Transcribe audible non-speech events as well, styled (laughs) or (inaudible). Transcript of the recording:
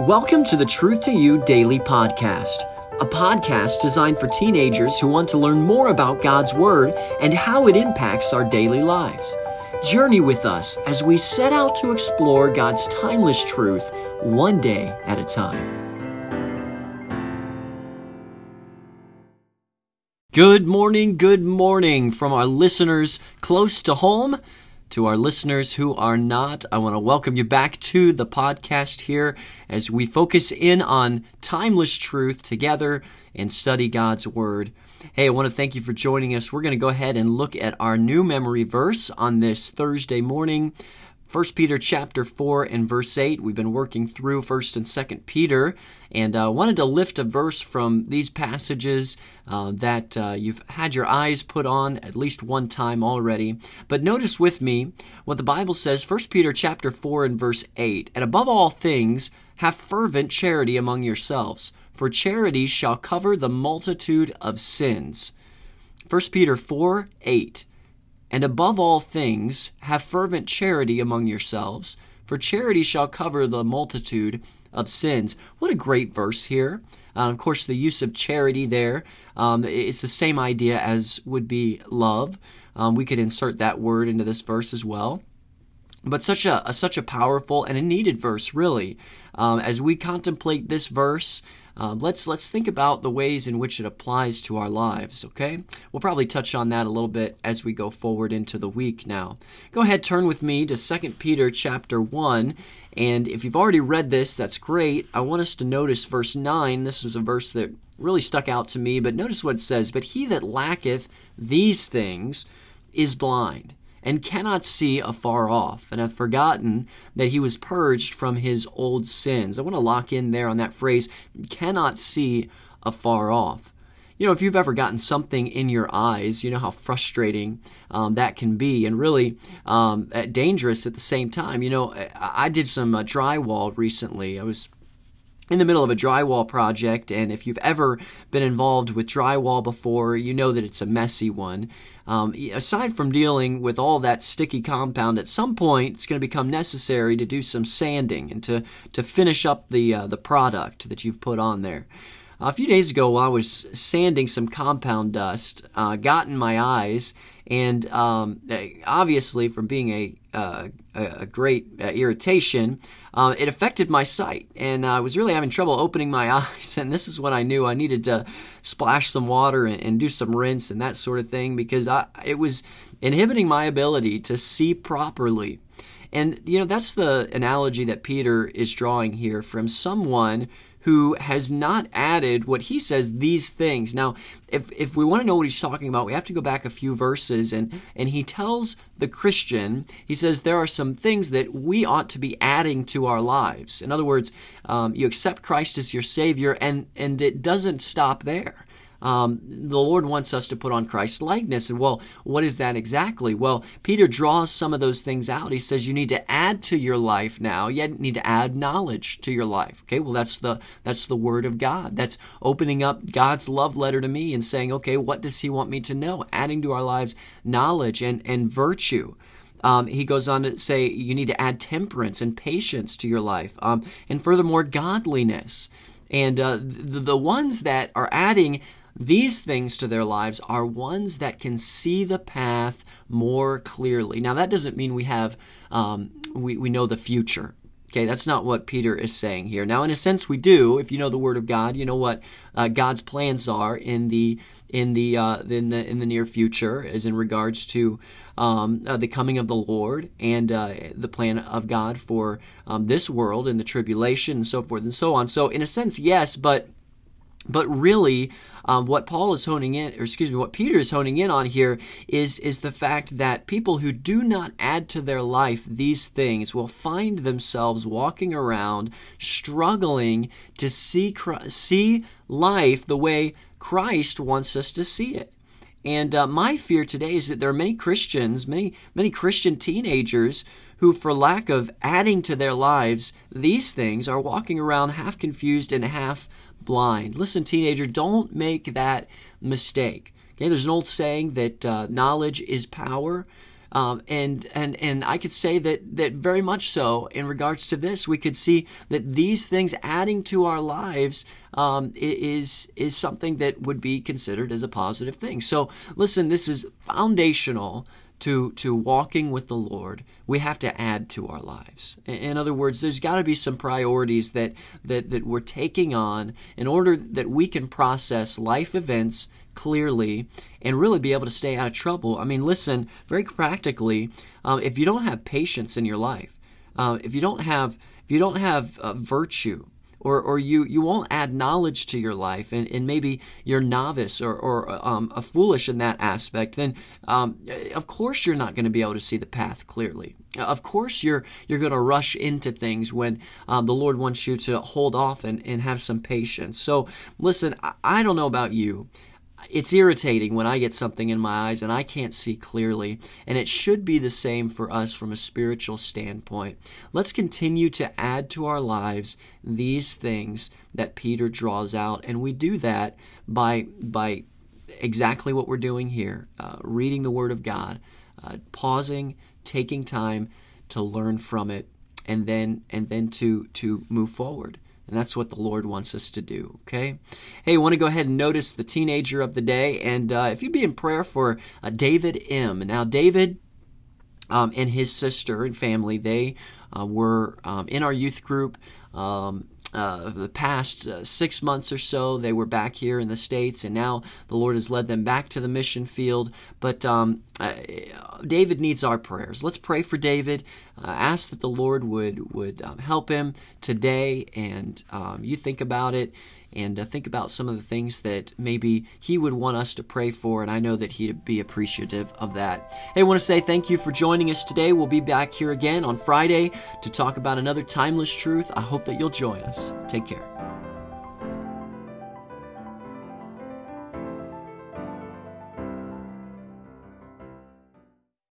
Welcome to the Truth to You Daily Podcast, a podcast designed for teenagers who want to learn more about God's Word and how it impacts our daily lives. Journey with us as we set out to explore God's timeless truth one day at a time. Good morning, good morning from our listeners close to home to our listeners who are not. I want to welcome you back to the podcast here as we focus in on timeless truth together and study God's Word. Hey, I want to thank you for joining us. We're going to go ahead and look at our new memory verse on this Thursday morning. 1 Peter chapter 4 and verse 8. We've been working through 1st and 2nd Peter and uh, wanted to lift a verse from these passages uh, that uh, you've had your eyes put on at least one time already. But notice with me what the Bible says, 1 Peter chapter 4 and verse 8. And above all things, have fervent charity among yourselves, for charity shall cover the multitude of sins. 1 Peter 4 8. And above all things, have fervent charity among yourselves, for charity shall cover the multitude of sins. What a great verse here. Uh, of course, the use of charity there, um, it's the same idea as would be love. Um, we could insert that word into this verse as well. But such a, a such a powerful and a needed verse, really. Um, as we contemplate this verse, um, let's let's think about the ways in which it applies to our lives. Okay, we'll probably touch on that a little bit as we go forward into the week. Now, go ahead, turn with me to 2 Peter chapter one, and if you've already read this, that's great. I want us to notice verse nine. This is a verse that really stuck out to me. But notice what it says: "But he that lacketh these things is blind." And cannot see afar off, and hath forgotten that he was purged from his old sins. I want to lock in there on that phrase, cannot see afar off. You know, if you've ever gotten something in your eyes, you know how frustrating um, that can be, and really um, dangerous at the same time. You know, I did some uh, drywall recently. I was in the middle of a drywall project, and if you've ever been involved with drywall before, you know that it's a messy one. Um, aside from dealing with all that sticky compound, at some point it's going to become necessary to do some sanding and to, to finish up the, uh, the product that you've put on there. A few days ago, while I was sanding some compound dust, uh, got in my eyes, and um, obviously, from being a, uh, a great uh, irritation, uh, it affected my sight, and I was really having trouble opening my (laughs) eyes. And this is when I knew I needed to splash some water and, and do some rinse and that sort of thing because I, it was inhibiting my ability to see properly. And, you know, that's the analogy that Peter is drawing here from someone who has not added what he says these things. Now, if if we want to know what he's talking about, we have to go back a few verses and and he tells the Christian, he says there are some things that we ought to be adding to our lives. In other words, um, you accept Christ as your Savior, and and it doesn't stop there um, the Lord wants us to put on Christ's likeness. And well, what is that exactly? Well, Peter draws some of those things out. He says you need to add to your life now. You need to add knowledge to your life. Okay, well that's the that's the Word of God. That's opening up God's love letter to me and saying, okay, what does He want me to know? Adding to our lives knowledge and and virtue. Um, he goes on to say you need to add temperance and patience to your life, um, and furthermore, godliness. And uh, the, the ones that are adding these things to their lives are ones that can see the path more clearly. Now, that doesn't mean we have, um, we, we know the future. Okay, that's not what Peter is saying here. Now, in a sense, we do. If you know the Word of God, you know what uh, God's plans are in the in the uh, in the in the near future, as in regards to um, uh, the coming of the Lord and uh, the plan of God for um, this world and the tribulation and so forth and so on. So, in a sense, yes, but but really, um, what Paul is honing in, or excuse me, what Peter is honing in on here is, is the fact that people who do not add to their life these things will find themselves walking around struggling to see, see life the way Christ wants us to see it. And uh, my fear today is that there are many Christians, many, many Christian teenagers who, for lack of adding to their lives these things, are walking around half confused and half blind. Listen, teenager, don't make that mistake. Okay, there's an old saying that uh, knowledge is power. Um, and and and I could say that that very much so in regards to this, we could see that these things adding to our lives um, is is something that would be considered as a positive thing. So listen, this is foundational to to walking with the Lord, we have to add to our lives. In other words, there's got to be some priorities that that that we're taking on in order that we can process life events clearly and really be able to stay out of trouble. I mean, listen, very practically, um, if you don't have patience in your life, uh, if you don't have if you don't have uh, virtue, or, or you, you won't add knowledge to your life and, and maybe you're novice or, or um, a foolish in that aspect, then um, of course you're not going to be able to see the path clearly. Of course you're you're going to rush into things when um, the Lord wants you to hold off and, and have some patience. So listen, I, I don't know about you it's irritating when I get something in my eyes and I can't see clearly, and it should be the same for us from a spiritual standpoint. Let's continue to add to our lives these things that Peter draws out, and we do that by by exactly what we're doing here, uh, reading the Word of God, uh, pausing, taking time to learn from it, and then and then to to move forward. And that's what the Lord wants us to do, okay? Hey, I want to go ahead and notice the teenager of the day. And uh, if you'd be in prayer for uh, David M. Now, David um, and his sister and family, they uh, were um, in our youth group. Um, uh, the past uh, six months or so, they were back here in the States, and now the Lord has led them back to the mission field. But um, uh, David needs our prayers. Let's pray for David. Uh, ask that the Lord would, would um, help him today, and um, you think about it and uh, think about some of the things that maybe he would want us to pray for, and I know that he'd be appreciative of that. Hey, I want to say thank you for joining us today. We'll be back here again on Friday to talk about another timeless truth. I hope that you'll join us. Take care.